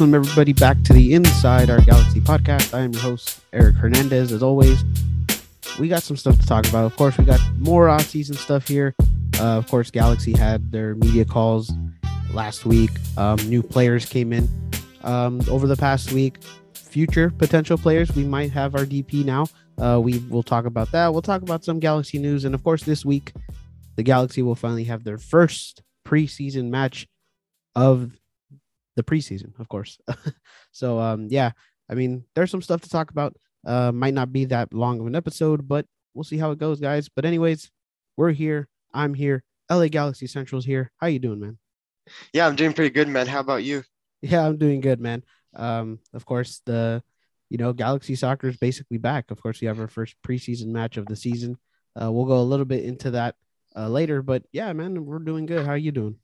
Welcome everybody back to the Inside Our Galaxy podcast. I am your host Eric Hernandez. As always, we got some stuff to talk about. Of course, we got more off-season stuff here. Uh, of course, Galaxy had their media calls last week. Um, new players came in um, over the past week. Future potential players, we might have our DP now. Uh, we will talk about that. We'll talk about some Galaxy news, and of course, this week the Galaxy will finally have their first preseason match of the preseason, of course. so um yeah, I mean, there's some stuff to talk about. Uh might not be that long of an episode, but we'll see how it goes, guys. But anyways, we're here. I'm here. LA Galaxy Central's here. How you doing, man? Yeah, I'm doing pretty good, man. How about you? Yeah, I'm doing good, man. Um, of course, the you know, Galaxy soccer is basically back. Of course, we have our first preseason match of the season. Uh, we'll go a little bit into that uh, later, but yeah, man, we're doing good. How are you doing?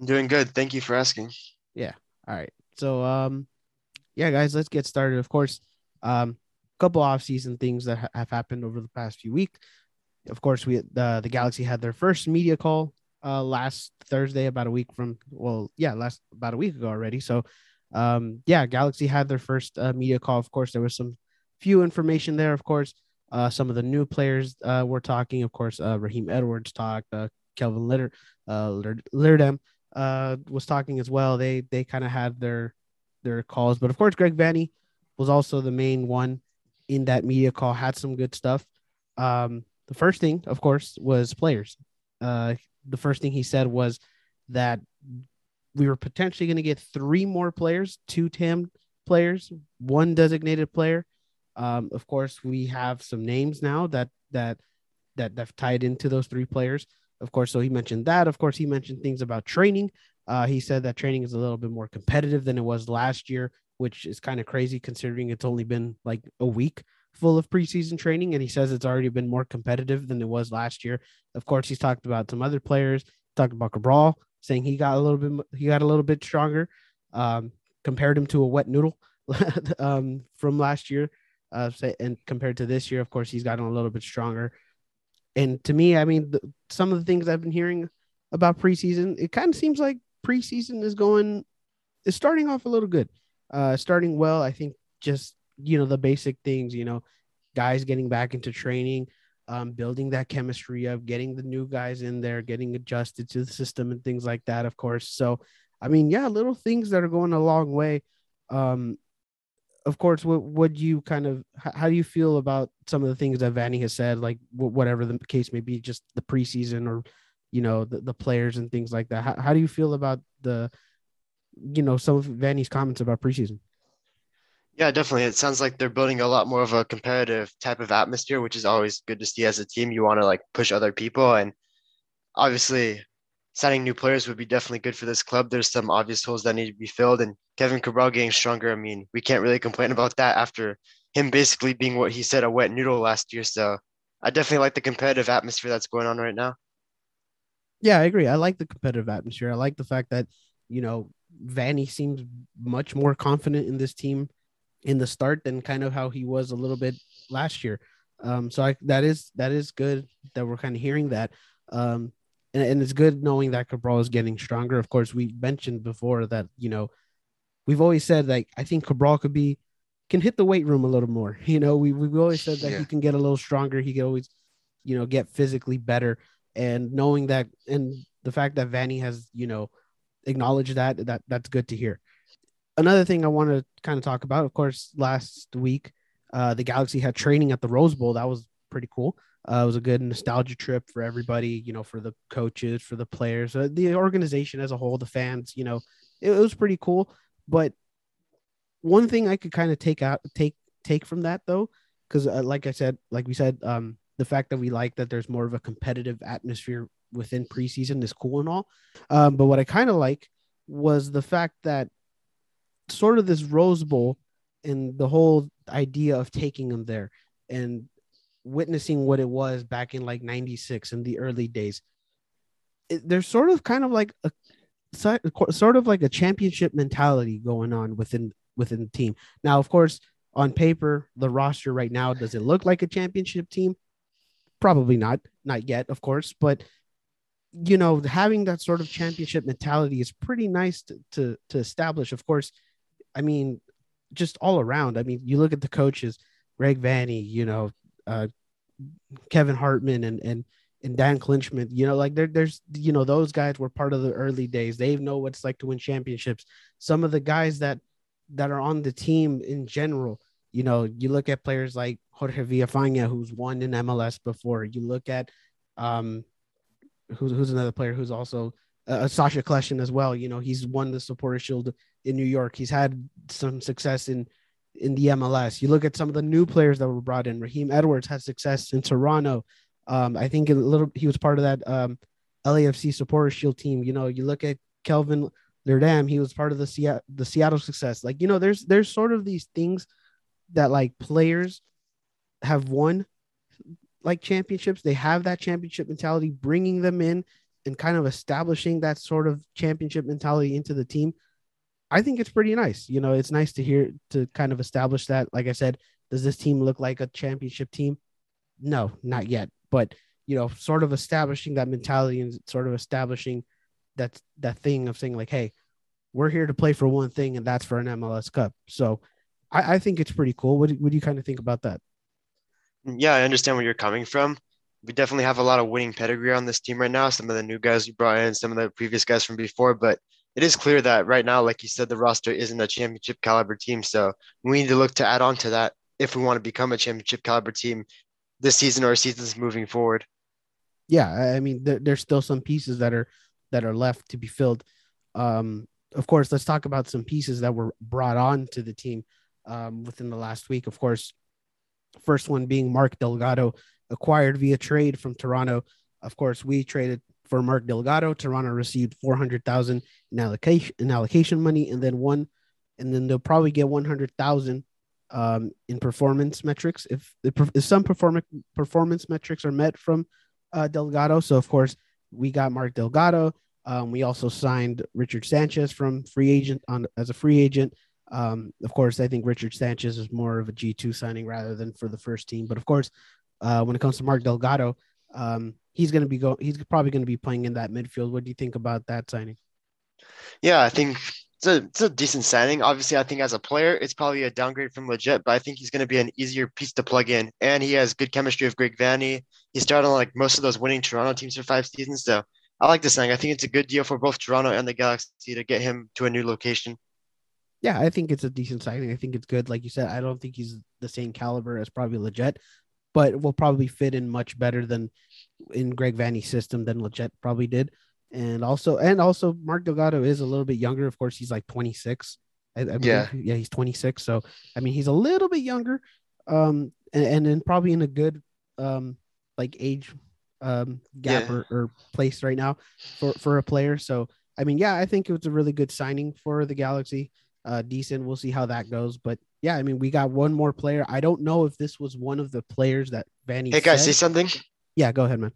I'm doing good. Thank you for asking. Yeah. All right. So um yeah, guys, let's get started. Of course, um a couple off-season things that ha- have happened over the past few weeks. Of course, we uh, the Galaxy had their first media call uh last Thursday about a week from well, yeah, last about a week ago already. So um yeah, Galaxy had their first uh, media call. Of course, there was some few information there, of course. Uh, some of the new players uh, were talking. Of course, uh, Raheem Edwards talked. Uh, Kelvin Litter, uh, Leerdam uh, was talking as well. They they kind of had their their calls, but of course, Greg Vanney was also the main one in that media call. Had some good stuff. Um, the first thing, of course, was players. Uh, the first thing he said was that we were potentially going to get three more players, two TAM players, one designated player. Um, of course, we have some names now that that that that tied into those three players of course. So he mentioned that. Of course, he mentioned things about training. Uh, he said that training is a little bit more competitive than it was last year, which is kind of crazy considering it's only been like a week full of preseason training. And he says it's already been more competitive than it was last year. Of course, he's talked about some other players, talked about Cabral, saying he got a little bit he got a little bit stronger. Um, compared him to a wet noodle um, from last year. Uh, and compared to this year, of course, he's gotten a little bit stronger and to me, I mean, the, some of the things I've been hearing about preseason, it kind of seems like preseason is going, is starting off a little good, uh, starting well. I think just you know the basic things, you know, guys getting back into training, um, building that chemistry of getting the new guys in there, getting adjusted to the system and things like that. Of course, so I mean, yeah, little things that are going a long way. Um, of course, what would you kind of how do you feel about some of the things that Vanney has said, like whatever the case may be, just the preseason or you know the, the players and things like that. How, how do you feel about the you know some of Vanney's comments about preseason? Yeah, definitely. It sounds like they're building a lot more of a competitive type of atmosphere, which is always good to see as a team. You want to like push other people, and obviously signing new players would be definitely good for this club. There's some obvious holes that need to be filled, and Kevin Cabral getting stronger. I mean, we can't really complain about that after him basically being what he said a wet noodle last year. So I definitely like the competitive atmosphere that's going on right now. Yeah, I agree. I like the competitive atmosphere. I like the fact that you know Vanney seems much more confident in this team in the start than kind of how he was a little bit last year. Um, so I, that is that is good that we're kind of hearing that. Um, and, and it's good knowing that Cabral is getting stronger. Of course, we mentioned before that you know we've always said like I think Cabral could be can hit the weight room a little more. You know, we we've always said that yeah. he can get a little stronger. He can always, you know, get physically better. And knowing that, and the fact that Vanney has, you know, acknowledged that, that that's good to hear. Another thing I want to kind of talk about, of course, last week, uh, the Galaxy had training at the Rose Bowl. That was pretty cool. Uh, it was a good nostalgia trip for everybody, you know, for the coaches, for the players, uh, the organization as a whole, the fans. You know, it, it was pretty cool. But one thing I could kind of take out, take take from that though, because uh, like I said, like we said, um, the fact that we like that there's more of a competitive atmosphere within preseason is cool and all. Um, but what I kind of like was the fact that sort of this Rose Bowl and the whole idea of taking them there and witnessing what it was back in like 96 in the early days it, there's sort of kind of like a sort of like a championship mentality going on within within the team now of course on paper the roster right now does it look like a championship team probably not not yet of course but you know, having that sort of championship mentality is pretty nice to, to, to establish. Of course, I mean, just all around. I mean, you look at the coaches, Greg Vanney you know, uh, Kevin Hartman and and and Dan Calichman, you know, like there, there's, you know, those guys were part of the early days. They know what it's like to win championships. Some of the guys that that are on the team in general, you know, you look at players like Jorge Villafaña, who's won in MLS before. You look at um, who's who's another player who's also uh, Sasha Kljestan as well. You know, he's won the Supporter Shield in New York. He's had some success in in the MLS. You look at some of the new players that were brought in. Raheem Edwards had success in Toronto. Um, I think a little he was part of that um, LAFC supporter shield team. You know, you look at Kelvin Leerdam, he was part of the Seattle, the Seattle success. Like, you know, there's there's sort of these things that like players have won like championships. They have that championship mentality, bringing them in and kind of establishing that sort of championship mentality into the team. I think it's pretty nice. You know, it's nice to hear to kind of establish that. Like I said, does this team look like a championship team? No, not yet but you know, sort of establishing that mentality and sort of establishing that that thing of saying like, hey, we're here to play for one thing, and that's for an MLS Cup. So I, I think it's pretty cool. What, what do you kind of think about that? Yeah, I understand where you're coming from. We definitely have a lot of winning pedigree on this team right now. Some of the new guys you brought in, some of the previous guys from before, but it is clear that right now, like you said, the roster isn't a championship caliber team. So we need to look to add on to that if we want to become a championship caliber team this season or seasons moving forward. Yeah, I mean, there, there's still some pieces that are that are left to be filled. Um, of course, let's talk about some pieces that were brought on to the team um, within the last week. Of course, first one being Mark Delgado, acquired via trade from Toronto. Of course, we traded for Mark Delgado. Toronto received four hundred thousand in allocation in allocation money, and then one, and then they'll probably get one hundred thousand um, in performance metrics. If, if some performance performance metrics are met from uh, Delgado, so of course we got Mark Delgado. Um, we also signed Richard Sanchez from free agent on as a free agent. Um, of course, I think Richard Sanchez is more of a G two signing rather than for the first team. But of course, uh, when it comes to Mark Delgado, um, he's going to be go. He's probably going to be playing in that midfield. What do you think about that signing? Yeah, I think it's a it's a decent signing. Obviously, I think as a player, it's probably a downgrade from Lletget, but I think he's going to be an easier piece to plug in. And he has good chemistry with Greg Vanney. He started on like most of those winning Toronto teams for five seasons. So I like this signing. I think it's a good deal for both Toronto and the Galaxy to get him to a new location. Yeah, I think it's a decent signing. I think it's good. Like you said, I don't think he's the same caliber as probably Lletget, but will probably fit in much better than in Greg Vanney's system than Lletget probably did and also and also Mark Delgado is a little bit younger. Of course, he's like 26. I, I yeah, yeah, he's 26. So I mean, he's a little bit younger, um, and, and then probably in a good um like age um gap yeah. or, or place right now for for a player. So I mean, yeah, I think it was a really good signing for the Galaxy. Uh, decent. We'll see how that goes, but yeah, I mean, we got one more player. I don't know if this was one of the players that Vanney. Hey guys, see something? Yeah, go ahead, man.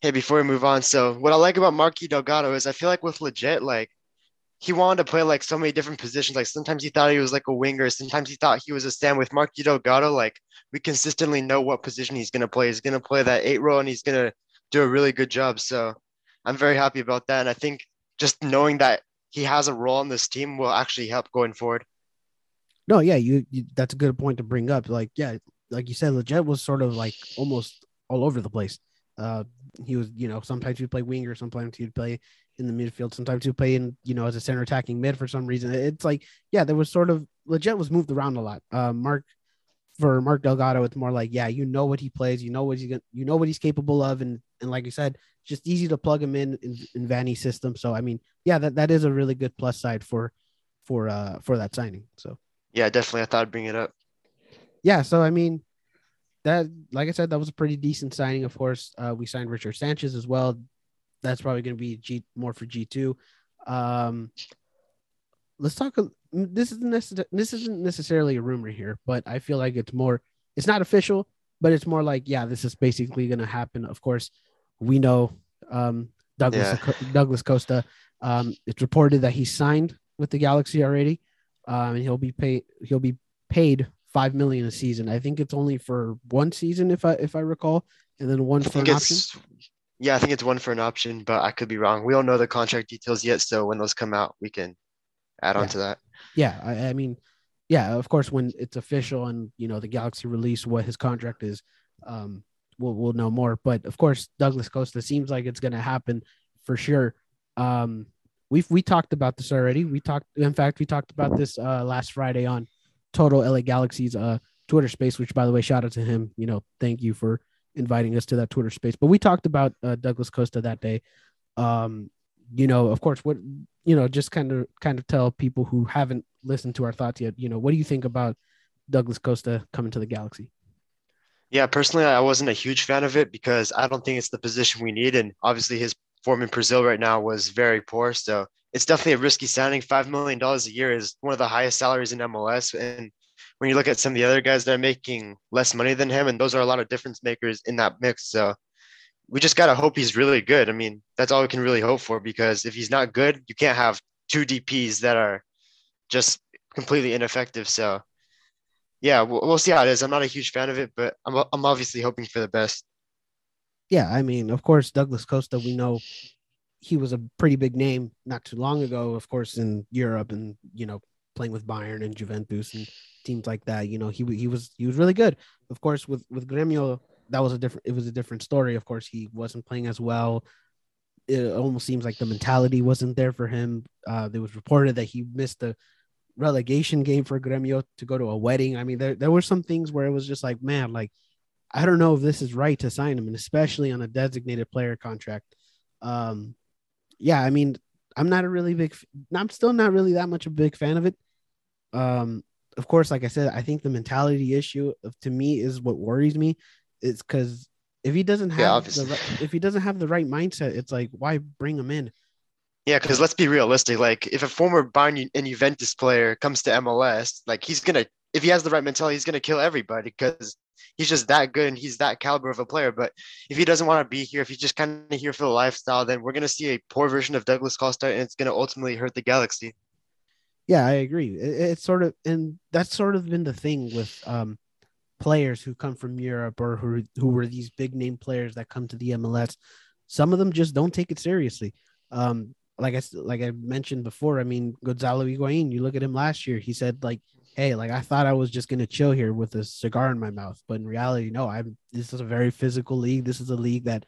Hey, before we move on, so what I like about Marky Delgado is I feel like with Lletget, like he wanted to play like so many different positions. Like sometimes he thought he was like a winger, sometimes he thought he was a stand. With Marky Delgado, like we consistently know what position he's gonna play. He's gonna play that eight role, and he's gonna do a really good job. So I'm very happy about that, and I think just knowing that he has a role on this team will actually help going forward. No, yeah, you, you that's a good point to bring up. Like, yeah, like you said, Lletget was sort of like almost all over the place. Uh, he was, you know, sometimes he'd play winger, sometimes he'd play in the midfield, sometimes he'd play in, you know, as a center attacking mid for some reason. It's like, yeah, there was sort of Lletget was moved around a lot. Uh, Mark for Mark Delgado, it's more like, yeah, you know what he plays, you know what he's gonna, you know what he's capable of, and and like you said, just easy to plug him in in, in Vanney's system. So I mean, yeah, that, that is a really good plus side for for uh for that signing. So yeah, definitely, I thought I'd bring it up. Yeah, so I mean, that, like I said, that was a pretty decent signing. Of course, uh, we signed Richard Sanchez as well. That's probably going to be G more for G two. Um, let's talk. This isn't necess- this isn't necessarily a rumor here, but I feel like it's more. It's not official, but it's more like yeah, this is basically going to happen. Of course, we know um, Douglas yeah. Douglas Costa. Um, it's reported that he signed with the Galaxy already, um, and he'll be paid. He'll be paid five million a season. I think it's only for one season, if I if I recall, and then one for an option. Yeah, I think it's one for an option, but I could be wrong. We don't know the contract details yet, so when those come out, we can add on to that. Yeah, I, I mean, yeah, of course, when it's official and you know the Galaxy release what his contract is, um, we'll we'll know more. But of course, Douglas Costa seems like it's going to happen for sure. Um, we've we talked about this already. We talked, in fact, we talked about this uh, last Friday on Total LA Galaxy's uh Twitter space. Which, by the way, shout out to him. You know, thank you for inviting us to that Twitter space. But we talked about uh, Douglas Costa that day. Um, you know, of course, what you know, just kind of kind of tell people who haven't listened to our thoughts yet. You know, what do you think about Douglas Costa coming to the Galaxy? Yeah, personally, I wasn't a huge fan of it because I don't think it's the position we need. And obviously, his form in Brazil right now was very poor. So it's definitely a risky signing. $5 million a year is one of the highest salaries in MLS. And when you look at some of the other guys that are making less money than him, and those are a lot of difference makers in that mix. So we just got to hope he's really good. I mean, that's all we can really hope for because if he's not good, you can't have two DPs that are just completely ineffective. So yeah, we'll, we'll see how it is. I'm not a huge fan of it, but I'm, I'm obviously hoping for the best. Yeah, I mean, of course, Douglas Costa, we know he was a pretty big name not too long ago, of course, in Europe and you know playing with Bayern and Juventus and teams like that. You know, he he was he was really good. Of course, with with Gremio, that was a different. It was a different story. Of course, he wasn't playing as well. It almost seems like the mentality wasn't there for him. Uh, there was reported that he missed the relegation game for Gremio to go to a wedding. I mean, there there were some things where it was just like, man, like I don't know if this is right to sign him, and especially on a designated player contract. Um, yeah, I mean, I'm not a really big. I'm still not really that much a big fan of it. Um, of course, like I said, I think the mentality issue of, to me is what worries me. It's because if he doesn't have yeah, the, if he doesn't have the right mindset, it's like why bring him in? Yeah, because let's be realistic. Like, if a former Bayern and Juventus player comes to MLS, like he's gonna, if he has the right mentality, he's gonna kill everybody because he's just that good and he's that caliber of a player. But if he doesn't want to be here, if he's just kind of here for the lifestyle, then we're gonna see a poor version of Douglas Costa, and it's gonna ultimately hurt the Galaxy. Yeah, I agree. It, it's sort of, and that's sort of been the thing with um, players who come from Europe or who who were these big name players that come to the MLS. Some of them just don't take it seriously. Um, like I like I mentioned before, I mean Gonzalo Higuain. You look at him last year. He said like, "Hey, like I thought I was just gonna chill here with a cigar in my mouth, but in reality, no. I'm. This is a very physical league. This is a league that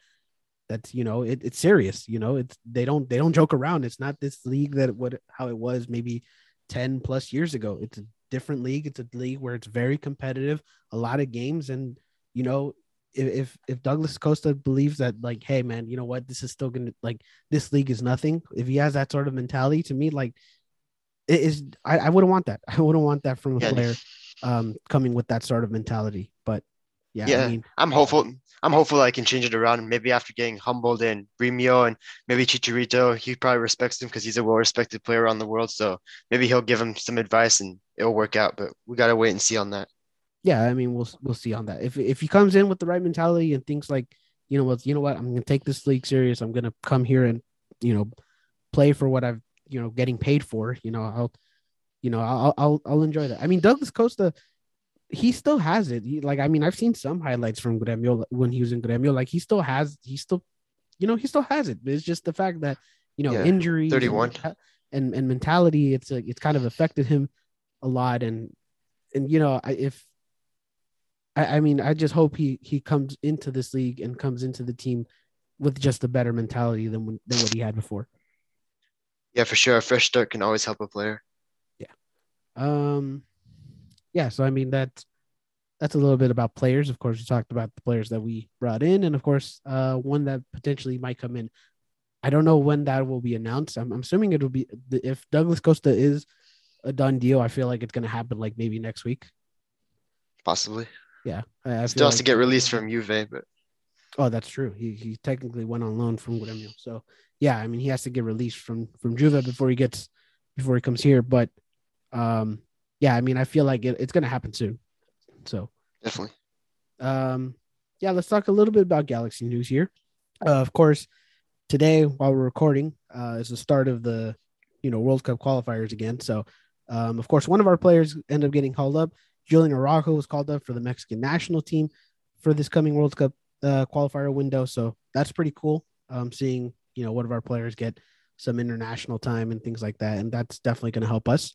that's you know it, it's serious. You know, it's they don't they don't joke around. It's not this league that what how it was maybe 10 plus years ago. It's a different league. It's a league where it's very competitive, a lot of games. And, you know, if, if, Douglas Costa believes that, like, hey, man, you know what, this is still to, like, this league is nothing. If he has that sort of mentality to me, like, it is, I, I wouldn't want that. I wouldn't want that from a Yeah. player um, coming with that sort of mentality. But yeah, Yeah. I mean, I'm hopeful. I'm hopeful I can change it around. Maybe after getting humbled in Gremio and maybe Chicharito, he probably respects him because he's a well-respected player around the world. So maybe he'll give him some advice and it'll work out. But we gotta wait and see on that. yeah, I mean, we'll we'll see on that. If if he comes in with the right mentality and thinks like, you know what, you know what, I'm gonna take this league serious. I'm gonna come here and you know play for what I've you know getting paid for. You know, I'll you know I'll I'll I'll enjoy that. I mean, Douglas Costa, he still has it. He, like I mean, I've seen some highlights from Gremio when he was in Gremio. Like he still has, he still, you know, he still has it. It's just the fact that you know Yeah, injuries, and 31. menta- and and mentality. It's like it's kind of affected him a lot, and and you know I, if I, I mean I just hope he he comes into this league and comes into the team with just a better mentality than than what he had before. Yeah, for sure. A fresh start can always help a player. Yeah. Um, yeah. So I mean that's that's a little bit about players. Of course, we talked about the players that we brought in, and of course, uh, one that potentially might come in. I don't know when that will be announced. I'm, I'm assuming it'll be if Douglas Costa is a done deal. I feel like it's going to happen like maybe next week. Possibly. Yeah, I, I Still has to get released from Juve, but Oh, that's true. He he technically went on loan from Gremio. So yeah, I mean he has to get released from from Juve before he gets before he comes here. But um yeah, I mean I feel like it, it's gonna happen soon. So definitely. um yeah, let's talk a little bit about Galaxy news here. Uh, of course, today while we're recording uh is the start of the you know World Cup qualifiers again. So um of course one of our players ended up getting called up. Julian Araujo was called up for the Mexican national team for this coming World Cup uh, qualifier window. So that's pretty cool. Um, seeing you know one of our players get some international time and things like that, and that's definitely going to help us.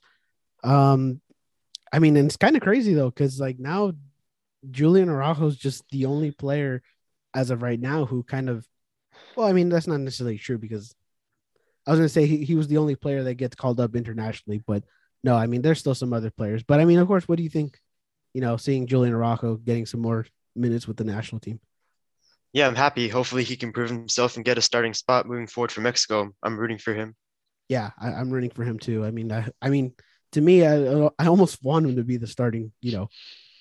Um, I mean, and it's kind of crazy though, because like now Julian Araujo is just the only player as of right now who kind of, well, I mean, that's not necessarily true because I was going to say he, he was the only player that gets called up internationally, but no, I mean, there's still some other players. But I mean, of course, what do you think? You know, seeing Julian Araujo getting some more minutes with the national team. Yeah, I'm happy. Hopefully, he can prove himself and get a starting spot moving forward for Mexico. I'm rooting for him. Yeah, I, am rooting for him too. I mean, I, I mean, to me, I, I almost want him to be the starting, you know,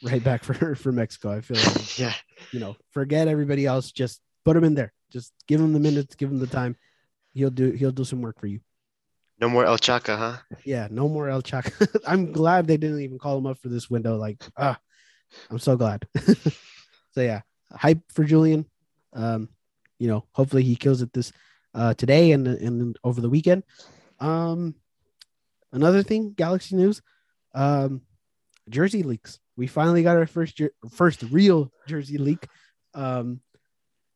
right back for for Mexico. I feel like, yeah, you know, forget everybody else. Just put him in there. Just give him the minutes, give him the time. He'll do he'll do some work for you. No more El Chaca, huh? Yeah, no more El Chaca. I'm glad they didn't even call him up for this window. Like, ah, I'm so glad. so yeah, hype for Julian. Um, you know, hopefully he kills it this uh today and and over the weekend. Um, another thing, Galaxy news. Um, jersey leaks. We finally got our first jer- first real jersey leak. Um,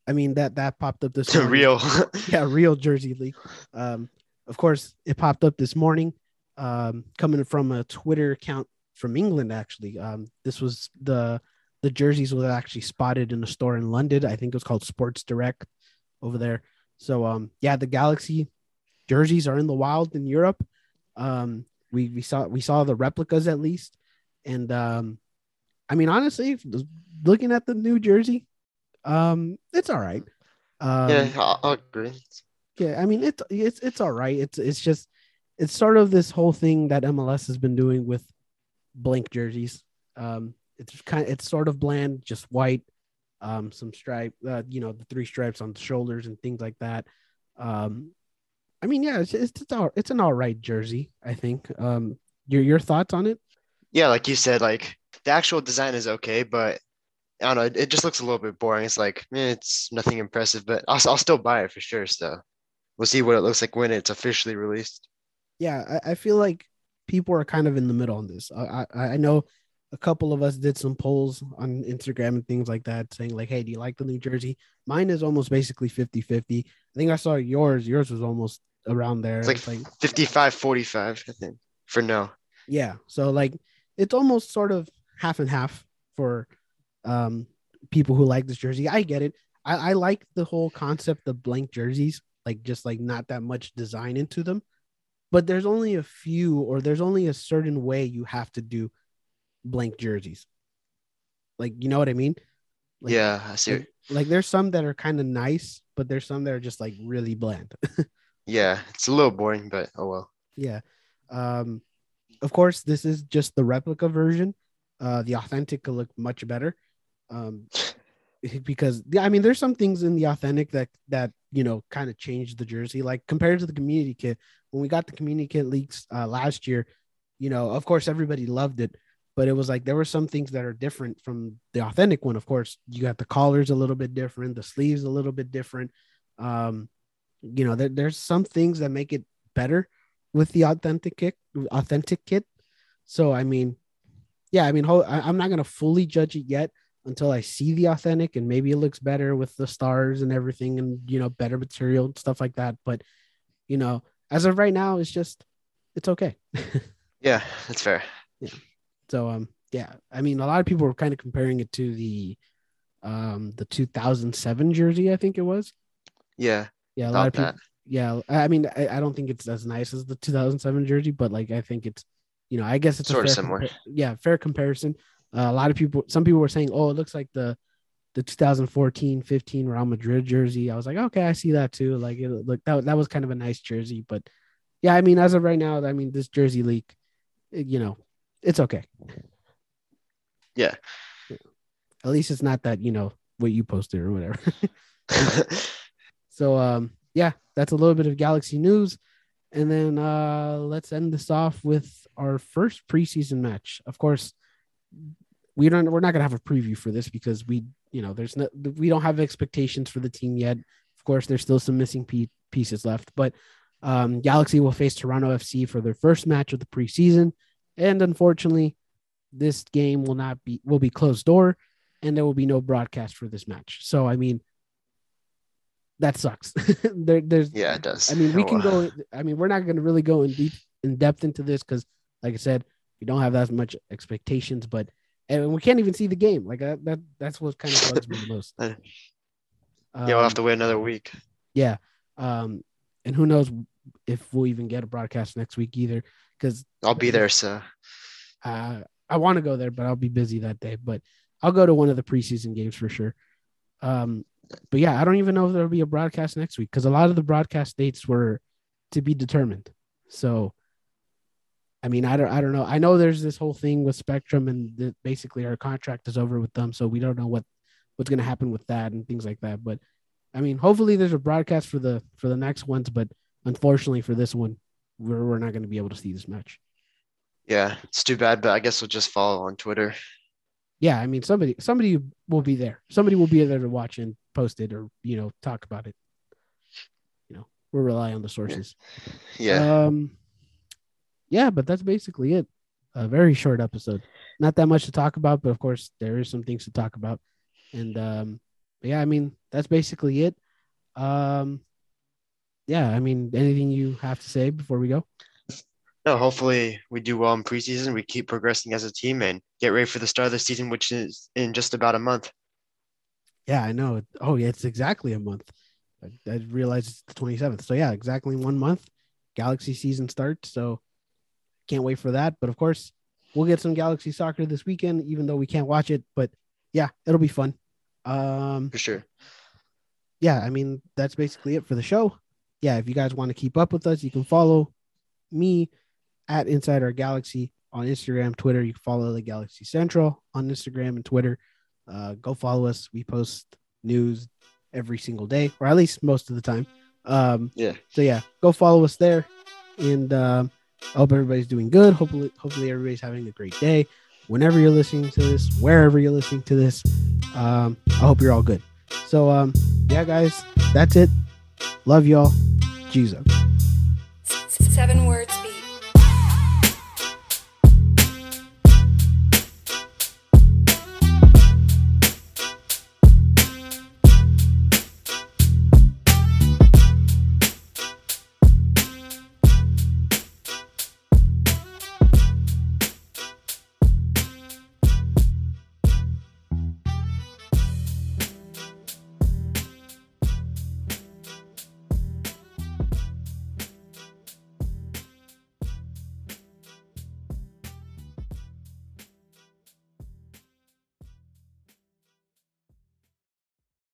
I mean that that popped up this morning. real, yeah, real jersey leak. Um, of course, it popped up this morning. Um, coming from a Twitter account from England, actually. Um, this was the the jerseys were actually spotted in a store in London. I think it was called Sports Direct over there. So um, yeah, the Galaxy jerseys are in the wild in Europe. Um, we we saw we saw the replicas at least, and um, I mean honestly, looking at the new jersey, um, it's all right. Um, yeah, I'll agree. Yeah, I mean it's it's it's all right. It's it's just it's sort of this whole thing that MLS has been doing with blank jerseys. Um, it's kind of, it's sort of bland, just white, um, some stripe, uh, you know, the three stripes on the shoulders and things like that. Um, I mean, yeah, it's it's it's, all, it's an all right jersey. I think. Um, your your thoughts on it? Yeah, like you said, like the actual design is okay, but I don't know. It, just looks a little bit boring. It's like eh, it's nothing impressive, but I'll I'll still buy it for sure. So we'll see what it looks like when it's officially released. Yeah, I, I feel like people are kind of in the middle on this. I, I, I know a couple of us did some polls on Instagram and things like that saying like, Hey, do you like the New Jersey? Mine is almost basically 50, 50. I think I saw yours. Yours was almost around there. It's like, it's like 55, 45, I think for no. Yeah. So like, it's almost sort of half and half for, um, people who like this Jersey. I get it. I, I like the whole concept of blank jerseys, like just like not that much design into them but there's only a few or there's only a certain way you have to do blank jerseys. Like you know what i mean? Like, yeah i see like, like there's some that are kind of nice but there's some that are just like really bland. Yeah it's a little boring but oh well. Yeah. Um of course this is just the replica version. Uh the authentic could look much better. Um because I mean, there's some things in the authentic that that you know kind of changed the jersey. Like compared to the community kit, when we got the community kit leaks uh, last year, you know, of course everybody loved it, but it was like there were some things that are different from the authentic one. Of course, you got the collars a little bit different, the sleeves a little bit different. Um, you know, there, there's some things that make it better with the authentic kit, authentic kit. So I mean, yeah, I mean, I'm not gonna fully judge it yet until I see the authentic and maybe it looks better with the stars and everything and you know better material and stuff like that. But you know, as of right now, it's just it's okay. yeah, that's fair. Yeah. So um yeah, I mean a lot of people were kind of comparing it to the um the 2007 jersey, I think it was. Yeah. Yeah, a lot of people. That. Yeah, I mean I, I don't think it's as nice as the 2007 jersey, but like I think it's you know, I guess it's sort of similar. Compa- yeah, fair comparison. Uh, a lot of people, some people were saying, "Oh, it looks like the the 2014-15 Real Madrid jersey." I was like, "Okay, I see that too." Like, it look that that was kind of a nice jersey, but yeah, I mean, as of right now, I mean, this jersey leak, you know, it's okay. Yeah. At least it's not that you know what you posted or whatever. so um, yeah, that's a little bit of Galaxy news. And then uh, let's end this off with our first preseason match. Of course, we don't we're not gonna have a preview for this because we you know there's no we don't have expectations for the team yet. Of course, there's still some missing pieces left, but um, Galaxy will face Toronto FC for their first match of the preseason, and unfortunately, this game will not be will be closed door, and there will be no broadcast for this match. So I mean, that sucks. there, there's Yeah, it does. I mean, we Oh, can go. I mean, we're not going to really go in deep in depth into this because, like I said, we don't have that much expectations. But and we can't even see the game. Like that. that that's what kind of bugs me the most. Yeah, we'll have Um, to wait another week. Yeah. Um, and who knows if we'll even get a broadcast next week either? Because I'll be there, so uh, I want to go there, but I'll be busy that day. But I'll go to one of the preseason games for sure. Um, but yeah, I don't even know if there'll be a broadcast next week because a lot of the broadcast dates were to be determined. So, I mean, I don't, I don't know. I know there's this whole thing with Spectrum, and the, basically our contract is over with them, so we don't know what what's going to happen with that and things like that. But I mean, hopefully there's a broadcast for the for the next ones, but unfortunately for this one, we're we're not going to be able to see this match. yeah, it's too bad, but I guess we'll just follow on Twitter. yeah, I mean somebody somebody will be there. Somebody will be there to watch and post it or you know talk about it. You know, we'll rely on the sources. Yeah, Um yeah, but that's basically it. A very short episode. Not that much to talk about, but of course there is some things to talk about. And um yeah, I mean that's basically it. Um yeah, I mean anything you have to say before we go? no, hopefully we do well in preseason. We keep progressing as a team and get ready for the start of the season, which is in just about a month. Yeah, I know. Oh, yeah, it's exactly a month. I, I realized it's the 27th. So, yeah, exactly one month. Galaxy season starts. So, can't wait for that. But of course, we'll get some Galaxy soccer this weekend, even though we can't watch it. But yeah, it'll be fun. Um, For sure. yeah, I mean, that's basically it for the show. Yeah, if you guys want to keep up with us, you can follow me at Inside Our Galaxy on Instagram, Twitter. You can follow the Galaxy Central on Instagram and Twitter. Uh, go follow us. We post news every single day, or at least most of the time. Um, Yeah. so yeah, go follow us there, and um, I hope everybody's doing good. Hopefully, hopefully everybody's having a great day. Whenever you're listening to this, wherever you're listening to this, um, I hope you're all good. So um, yeah, guys, that's it. Love y'all. Jesus. Seven words